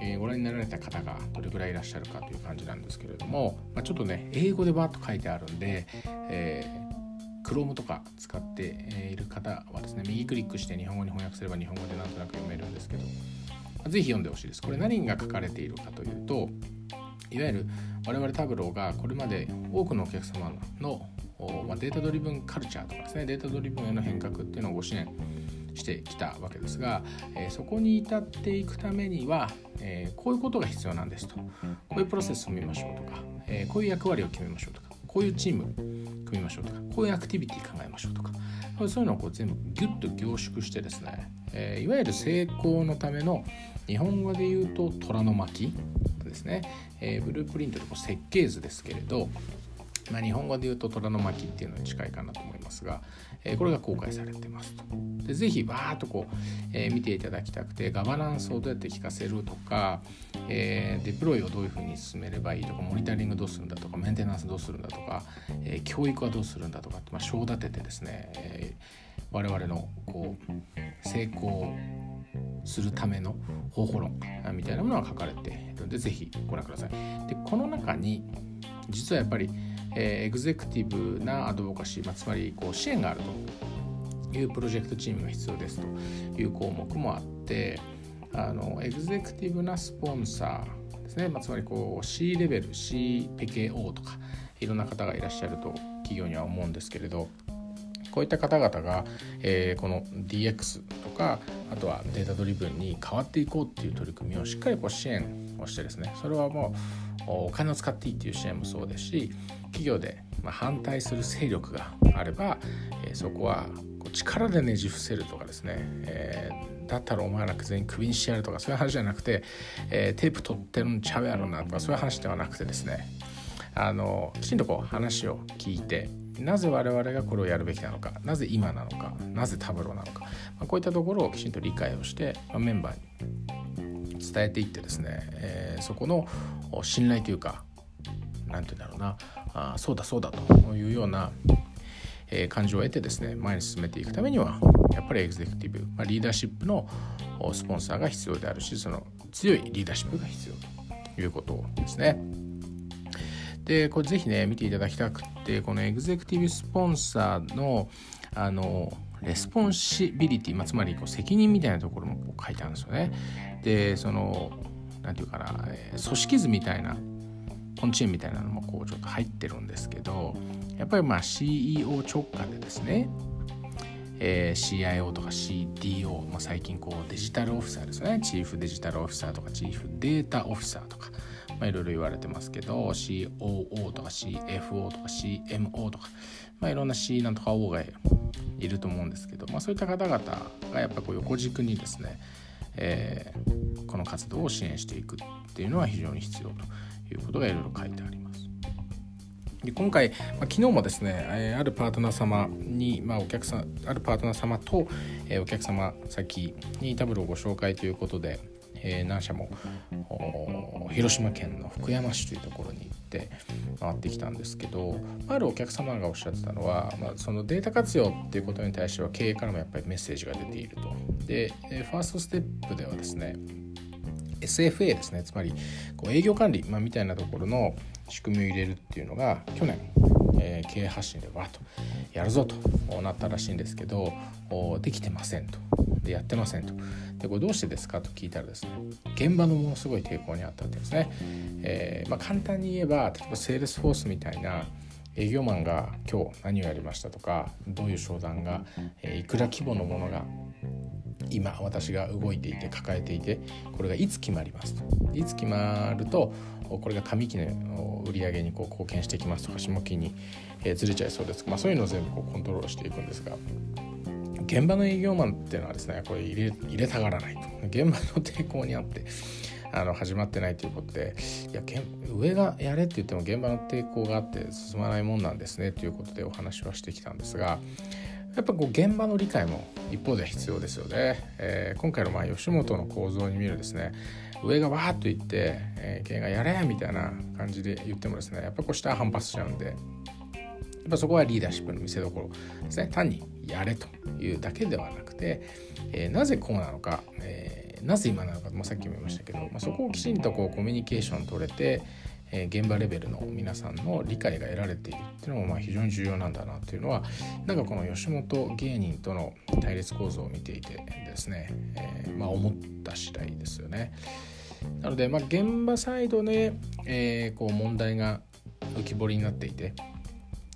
えー、ご覧になられた方がどれぐらいいらっしゃるかという感じなんですけれども、まあ、ちょっとね英語でバーッと書いてあるんで、えー、Chrome とか使っている方はですね右クリックして日本語に翻訳すれば日本語でなんとなく読めるんですけど、まあ、ぜひ読んでほしいです。これ何が書かれているかというといわゆる我々タブローがこれまで多くのお客様の、ま、データドリブンカルチャーとかですねデータドリブンへの変革っていうのをご支援してきたわけですが、え、そこに至っていくためには、え、こういうことが必要なんですと。こういうプロセスを見ましょうとか、え、こういう役割を決めましょうとかこういうチーム組みましょうとかこういうアクティビティ考えましょうとかそういうのをこう全部ギュッと凝縮してですね、え、いわゆる成功のための日本語で言うと虎の巻ですね、え、ブループリントでこう設計図ですけれど、まあ、日本語で言うと虎の巻っていうのに近いかなと思いますが、えー、これが公開されてますと。でぜひバーッとこう、えー、見ていただきたくてガバナンスをどうやって聞かせるとか、えー、デプロイをどういうふうに進めればいいとかモニタリングどうするんだとかメンテナンスどうするんだとか、えー、教育はどうするんだとかって、まあ、章立ててですね、えー、我々のこう成功するための方法論みたいなものが書かれているのでぜひご覧ください。でこの中に実はやっぱり、えー、エグゼクティブなアドボカシー、まあ、つまりこう支援があると。いうプロジェクトチームが必要ですという項目もあってあのエグゼクティブなスポンサーですね、まあ、つまりこう C レベル CPKO とかいろんな方がいらっしゃると企業には思うんですけれどこういった方々が、えー、この DX とかあとはデータドリブンに変わっていこうっていう取り組みをしっかりこう支援をしてですねそれはもうお金を使っていいっていう支援もそうですし企業で反対する勢力があれば、え、そこは力でねじ伏せるとかですね、えー、だったらお前ら全員クビにしてやるとかそういう話じゃなくて、えー、テープ取ってるんちゃうやろなとかそういう話ではなくてですねあのきちんとこう話を聞いてなぜ我々がこれをやるべきなのかなぜ今なのかなぜタブローなのか、まあ、こういったところをきちんと理解をして、まあ、メンバーに伝えていってですね、えー、そこの信頼というか何て言うんだろうなあそうだそうだというようなえー、感情を得てですね前に進めていくためにはやっぱりエグゼクティブ、まあ、リーダーシップのスポンサーが必要であるしその強いリーダーシップが必要ということですね。でこれぜひね見ていただきたくてこの executive sponsor のあの responsibility、まあ、つまりこう責任みたいなところもこ書いてあるんですよね。でその何て言うかな、え組織図みたいなコンチーンみたいなのもこうちょっと入ってるんですけどやっぱりまあ CEO 直下でですね、えー、CIO とか CDO、まあ、最近こうデジタルオフィサーですねチーフデジタルオフィサーとかチーフデータオフィサーとか、まあ、いろいろ言われてますけど COO とか CFO とか CMO とか、まあ、いろんな C なんとか O がいると思うんですけど、まあ、そういった方々がやっぱこう横軸にですね、えー、この活動を支援していくっていうのは非常に必要ということがいろいろ書いてあります。で今回、まあ、昨日もですね、えー、あるパートナー様に、まあ、お客さんあるパートナー様と、えー、お客様先にタブロをご紹介ということで、えー、何社も広島県の福山市というところに行って回ってきたんですけどあるお客様がおっしゃってたのは、まあ、そのデータ活用っていうことに対しては経営からもやっぱりメッセージが出ていると。で first step ではですね SFA ですねつまりこう営業管理、まあ、みたいなところの仕組みを入れるっていうのが去年、えー、経営発信でわっとやるぞとなったらしいんですけどできてませんと。でやってませんと。でこれどうしてですかと聞いたらですね現場のものすごい抵抗にあったってですね、えー、まあ、簡単に言えば例えば Salesforce みたいな営業マンが今日何をやりましたとかどういう商談が、え、いくら規模のものが今私が動いていて抱えていてこれがいつ決まりますと。いつ決まるとこれが上期の売り上げにこう貢献してきますとか下期に、ずれちゃいそうです、まあ、そういうのを全部こうコントロールしていくんですが現場の営業マンっていうのはですねこれ入れ入れたがらないと。現場の抵抗にあってあの始まってないということでいや上がやれって言っても現場の抵抗があって進まないもんなんですねということでお話はしてきたんですがやっぱこう現場の理解も一方で必要ですよね。えー、今回のまあ吉本の構造に見るですね上がわーっと言って、えー、経営がやれみたいな感じで言ってもですねやっぱこう下は反発しちゃうんでやっぱそこはリーダーシップの見せどころですね単にやれというだけではなくて、えー、なぜこうなのか、えー、なぜ今なのか、まあ、さっきも言いましたけど、まあ、そこをきちんとこうコミュニケーション取れて、え現場レベルの皆さんの理解が得られているっていうのもまあ非常に重要なんだなっていうのはなんかこの吉本芸人との対立構造を見ていてですね、えー、まあ思った次第ですよね。なので、まあ、現場サイドで、えー、こう問題が浮き彫りになっていて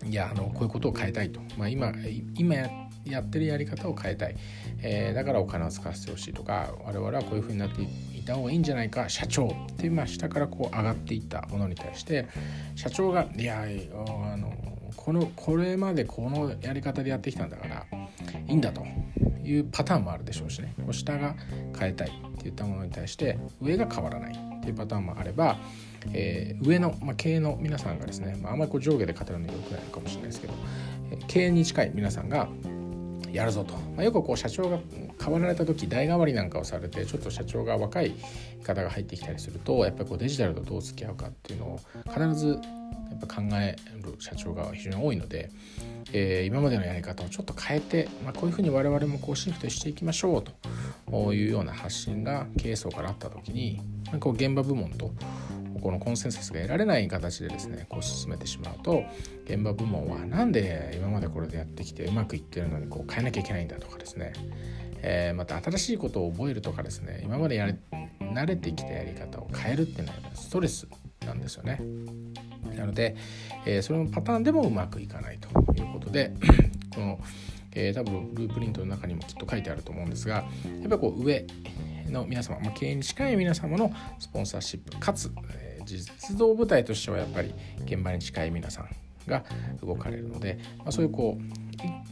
いやあのこういうことを変えたいと、まあ今、今やってるやり方を変えたい、えー、だからお金を使わせてほしいとか我々はこういうふうになっていた方がいいんじゃないか社長っていう、まあ、下からこう上がっていったものに対して社長がいやあのこのこれまでこのやり方でやってきたんだからいいんだというパターンもあるでしょうしね。下が変えたいっていったものに対して上が変わらないっていうパターンもあれば、えー、上の、まあ、経営の皆さんがですね、まあ、あんまりこう上下で語るのよくないかもしれないですけど、えー、経営に近い皆さんがやるぞと、まあ、よくこう社長が変わられた時代替わりなんかをされてちょっと社長が若い方が入ってきたりするとやっぱりこうデジタルとどう付き合うかっていうのを必ずやっぱ考える社長が非常に多いので、えー、今までのやり方をちょっと変えて、まあ、こういうふうに我々もこうシフトしていきましょうというような発信が経営層からあった時に、ま、こう現場部門とこのコンセンサスが得られない形でですねこう進めてしまうと現場部門は何で今までこれでやってきてうまくいってるのにこう変えなきゃいけないんだとかですね、え、また新しいことを覚えるとかですね今までやれ慣れてきたやり方を変えるっていうのはストレスなんですよね。なので、えー、そのパターンでもうまくいかないということで [clears throat] この、えー、多分ループリントの中にもきっと書いてあると思うんですがやっぱりこう上の皆様、まあ、経営に近い皆様のスポンサーシップかつ、えー、実動部隊としてはやっぱり現場に近い皆さんが動かれるので、まあ、そういうこ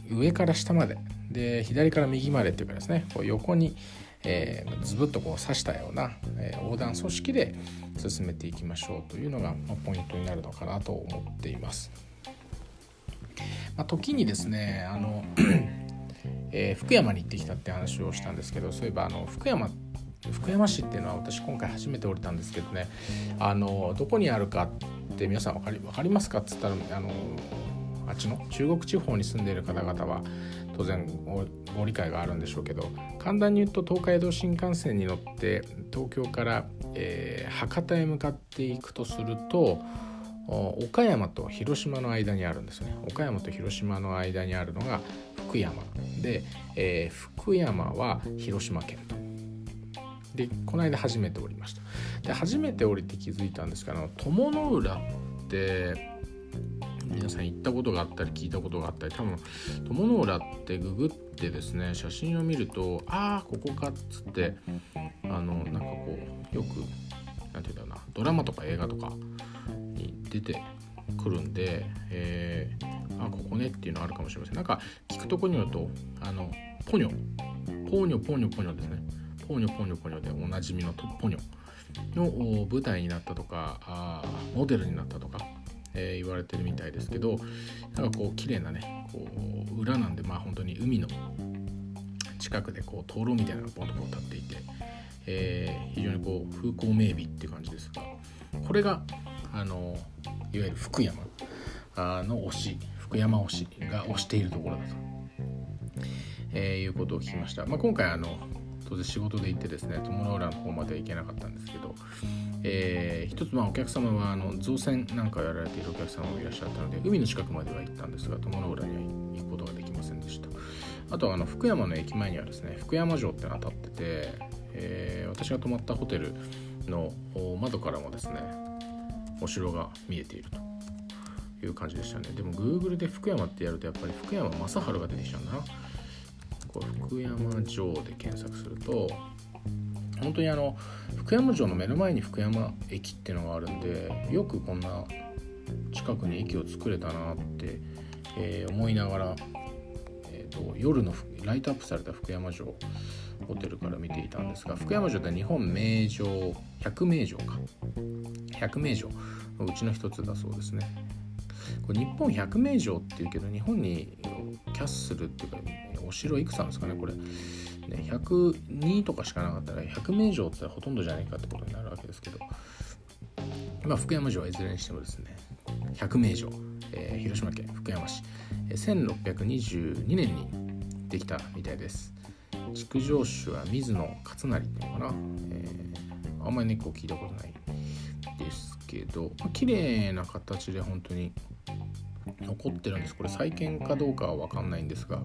う上から下までで左から右までっていうかですねこう横に、えー、ズブッとこう刺したような、えー、横断組織で進めていきましょうというのが、まあ、ポイントになるのかなと思っています。まあ、時にですねあの [clears throat] えー、福山に行ってきたって話をしたんですけどそういえばあの福山福山市っていうのは私今回初めて降りたんですけどね。あのどこにあるかって皆さん分かり分かりますかっつったらあのあっちの中国地方に住んでいる方々は当然ご理解があるんでしょうけど簡単に言うと東海道新幹線に乗って東京から、えー、博多へ向かっていくとすると岡山と広島の間にあるんですね。岡山と広島の間にあるのが福山。で、えー、福山は広島県と。でこの間初めて降りました。で初めて降りて気づいたんですけど友の浦って皆さん行ったことがあったり聞いたことがあったり多分友の浦ってググってですね写真を見るとああここかっつってあのなんかこうよく何て言うんだろうなドラマとか映画とかに出てくるんで、えー、あここねっていうのあるかもしれません。なんか聞くとこによるとあのポニョ。ポニョポニョポニョですね。ポニョポニョポニョでおなじみのポニョの舞台になったとかあモデルになったとか、えー、言われてるみたいですけどなんかこう綺麗なねこう裏なんでまあ本当に海の近くでこう灯籠みたいなのがポンとこう立っていて、えー、非常にこう風光明媚っていう感じですがこれがあのいわゆる福山の推し福山推しが推しているところだと、えー、いうことを聞きました、まあ、今回あの当然仕事で行ってですね友の浦の方までは行けなかったんですけど、えー、一つまあお客様はあの造船なんかをやられているお客様もいらっしゃったので海の近くまでは行ったんですが友の浦には行くことができませんでした。あとはあの福山の駅前にはですね福山城ってのが立ってて、えー、私が泊まったホテルの窓からもですねお城が見えていると。いう感じでしたね。でも Google で福山ってやるとやっぱり福山雅治が出てきちゃうんだな。これ福山城で検索すると本当にあの福山城の目の前に福山駅っていうのがあるんでよくこんな近くに駅を作れたなって、えー、思いながら、えーと、夜のライトアップされた福山城ホテルから見ていたんですが福山城って日本名城百名城か。百名城。のうちの一つだそうですね。これ日本百名城っていうけど日本にキャッスルっていうかお城いくつなんですかねこれ。ね、102とかしかなかったら100名城ってほとんどじゃないかってことになるわけですけど、まあ、福山城はいずれにしてもですね100名城、えー、広島県福山市、えー、1622年にできたみたいです築城主は水野勝成っていうのかな、えー、あんまりねこう聞いたことないですけど、まあ、綺麗な形で本当に残ってるんです。これ再建かどうかは分かんないんですが、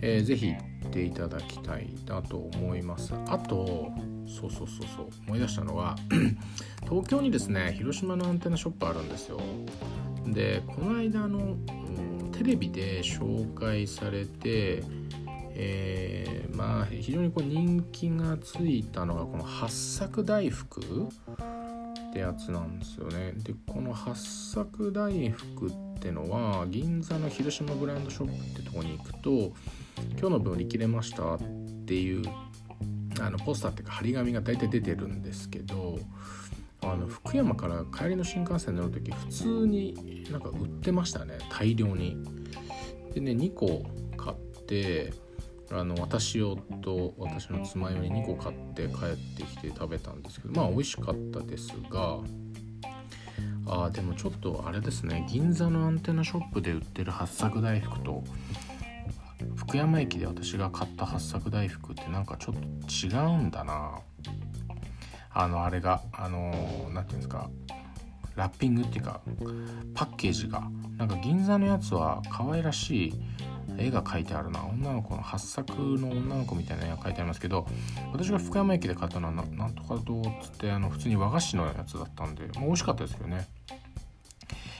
えー、ぜひ行っていただきたいなと思います。あとそうそうそうそう思い出したのは [clears throat] 東京にですね広島のアンテナショップあるんですよ。でこの間の、テレビで紹介されてえー、まあ非常にこう人気がついたのがこの八作大福ってやつなんですよね。でこの八作大福ってっていうのは銀座の広島ブランドショップってとこに行くと今日の分売り切れましたっていうあのポスターっていうか張り紙が大体出てるんですけどあの福山から帰りの新幹線乗る時普通になんか売ってましたね大量に。でね2個買ってあの私用と私の妻用に2個買って帰ってきて食べたんですけどまあ美味しかったですがあでもちょっとあれですね。銀座のアンテナショップで売ってる八作大福と福山駅で私が買った八作大福ってなんかちょっと違うんだな。あのあれがあの何て言うんですか。ラッピングっていうかパッケージが。なんか銀座のやつは可愛らしい絵が描いてあるな。女の子の八作の女の子みたいな絵が描いてありますけど私が福山駅で買ったのはなんとかどうっつってあの普通に和菓子のやつだったんでもう美味しかったですよね。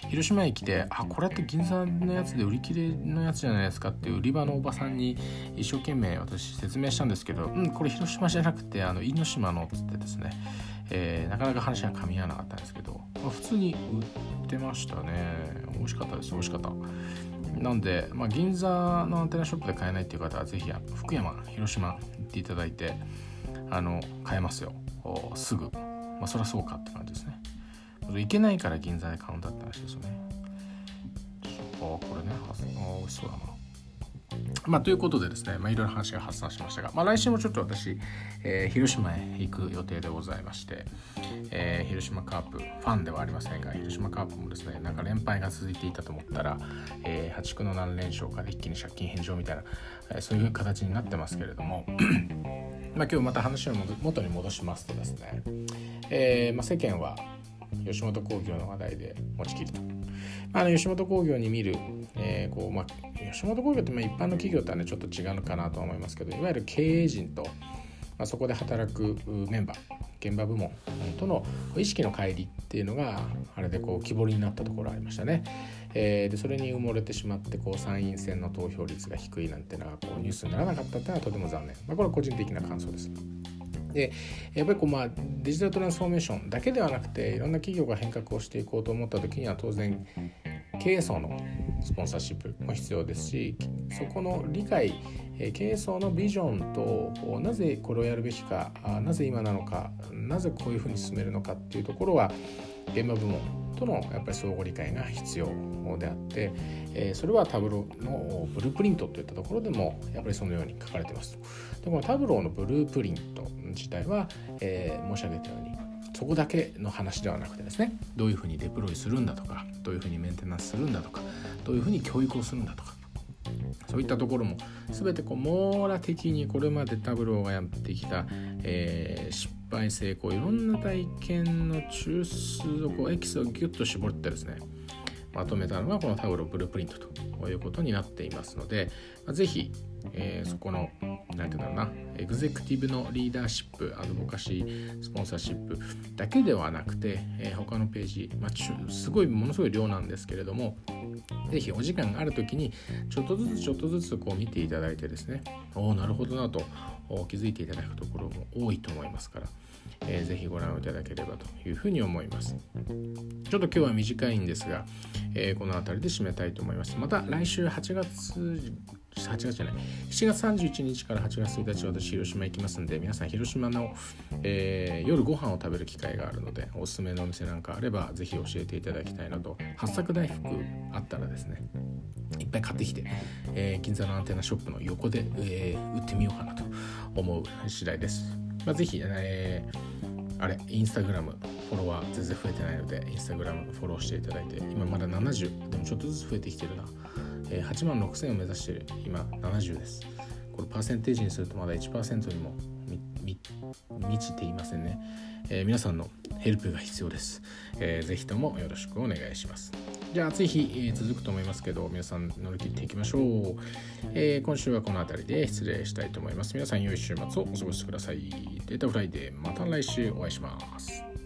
広島駅で「あこれって銀座のやつで売り切れのやつじゃないですか」って売り場のおばさんに一生懸命私説明したんですけど「うんこれ広島じゃなくてあの因島の」っつってですね、えー、なかなか話が噛み合わなかったんですけど、まあ、普通に売ってましたね。美味しかったです美味しかった。なんで、まあ、銀座のアンテナショップで買えないっていう方はぜひ福山広島行っていただいてあの買えますよ。すぐ。まあそりゃそうかって感じですね。行けないから銀座で買うんだって話ですよね。あこれね。あ美味しそうだな。まあ、ということでですね、まあ、いろいろ話が発散しましたが、まあ、来週もちょっと私、えー、広島へ行く予定でございまして、えー、広島カープファンではありませんが広島カープもですねなんか連敗が続いていたと思ったら、えー、破竹の何連勝かで一気に借金返上みたいな、え、そういう形になってますけれども [coughs] ま今日また話を元に戻しますとですね、えま、世間は吉本興業の話題で持ちきりと。あの吉本興業に見る、えーこうまあ、吉本興業ってまあ一般の企業とはねちょっと違うのかなとは思いますけどいわゆる経営陣と、まあ、そこで働くメンバー現場部門との意識の乖離っていうのがあれでこう木彫りになったところありましたね。えー、でそれに埋もれてしまってこう参院選の投票率が低いなんてのはこうニュースにならなかったっていうのはとても残念、まあ、これは個人的な感想です。でやっぱりこう、まあ、デジタルトランスフォーメーションだけではなくていろんな企業が変革をしていこうと思った時には当然経営層のスポンサーシップも必要ですしそこの理解経営層のビジョンとなぜこれをやるべきかなぜ今なのかなぜこういうふうに進めるのかっていうところは現場部門とのやっぱり相互理解が必要であって、それはタブローのブループリントといったところでもやっぱりそのように書かれてます。でこのタブローのブループリント自体は、えー、申し上げたようにそこだけの話ではなくてですねどういうふうにデプロイするんだとかどういうふうにメンテナンスするんだとかどういうふうに教育をするんだとかそういったところも全てこう網羅的にこれまでタブローがやってきた、えー、失敗成功いろんな体験の中枢をこうエキスをギュッと絞ってですねまとめたのがこのタブローブループリントということになっていますので、まあ、ぜひ、えー、そこの何て言うんだろうな。エグゼクティブのリーダーシップアドボカシースポンサーシップだけではなくて、えー、他のページ、まあ、すごいものすごい量なんですけれども是非お時間がある時にちょっとずつちょっとずつこう見ていただいてですねおおなるほどなと気づいていただくところも多いと思いますから、えー、ぜひご覧いただければというふうに思います。ちょっと今日は短いんですが、えー、この辺りで締めたいと思います。また来週8月8月じゃない7月31日から8月1日私広島行きますんで皆さん広島の、えー、夜ご飯を食べる機会があるのでおすすめのお店なんかあればぜひ教えていただきたいなと。八作大福あったらですねいっぱい買ってきて、えー、銀座のアンテナショップの横で、えー、売ってみようかなと思う次第です、まあ、ぜひ、えー、あれインスタグラムフォロワー全然増えてないのでインスタグラムフォローしていただいて今まだ70でもちょっとずつ増えてきてるな。え8万6000を目指してる。今70です。これパーセンテージにするとまだ1%にも満ちていませんね、えー、皆さんのヘルプが必要です、えー、ぜひともよろしくお願いします。じゃあ暑い日、えー、続くと思いますけど皆さん乗り切っていきましょう、えー、今週はこの辺りで失礼したいと思います。皆さん良い週末をお過ごしください。データフライデーまた来週お会いします。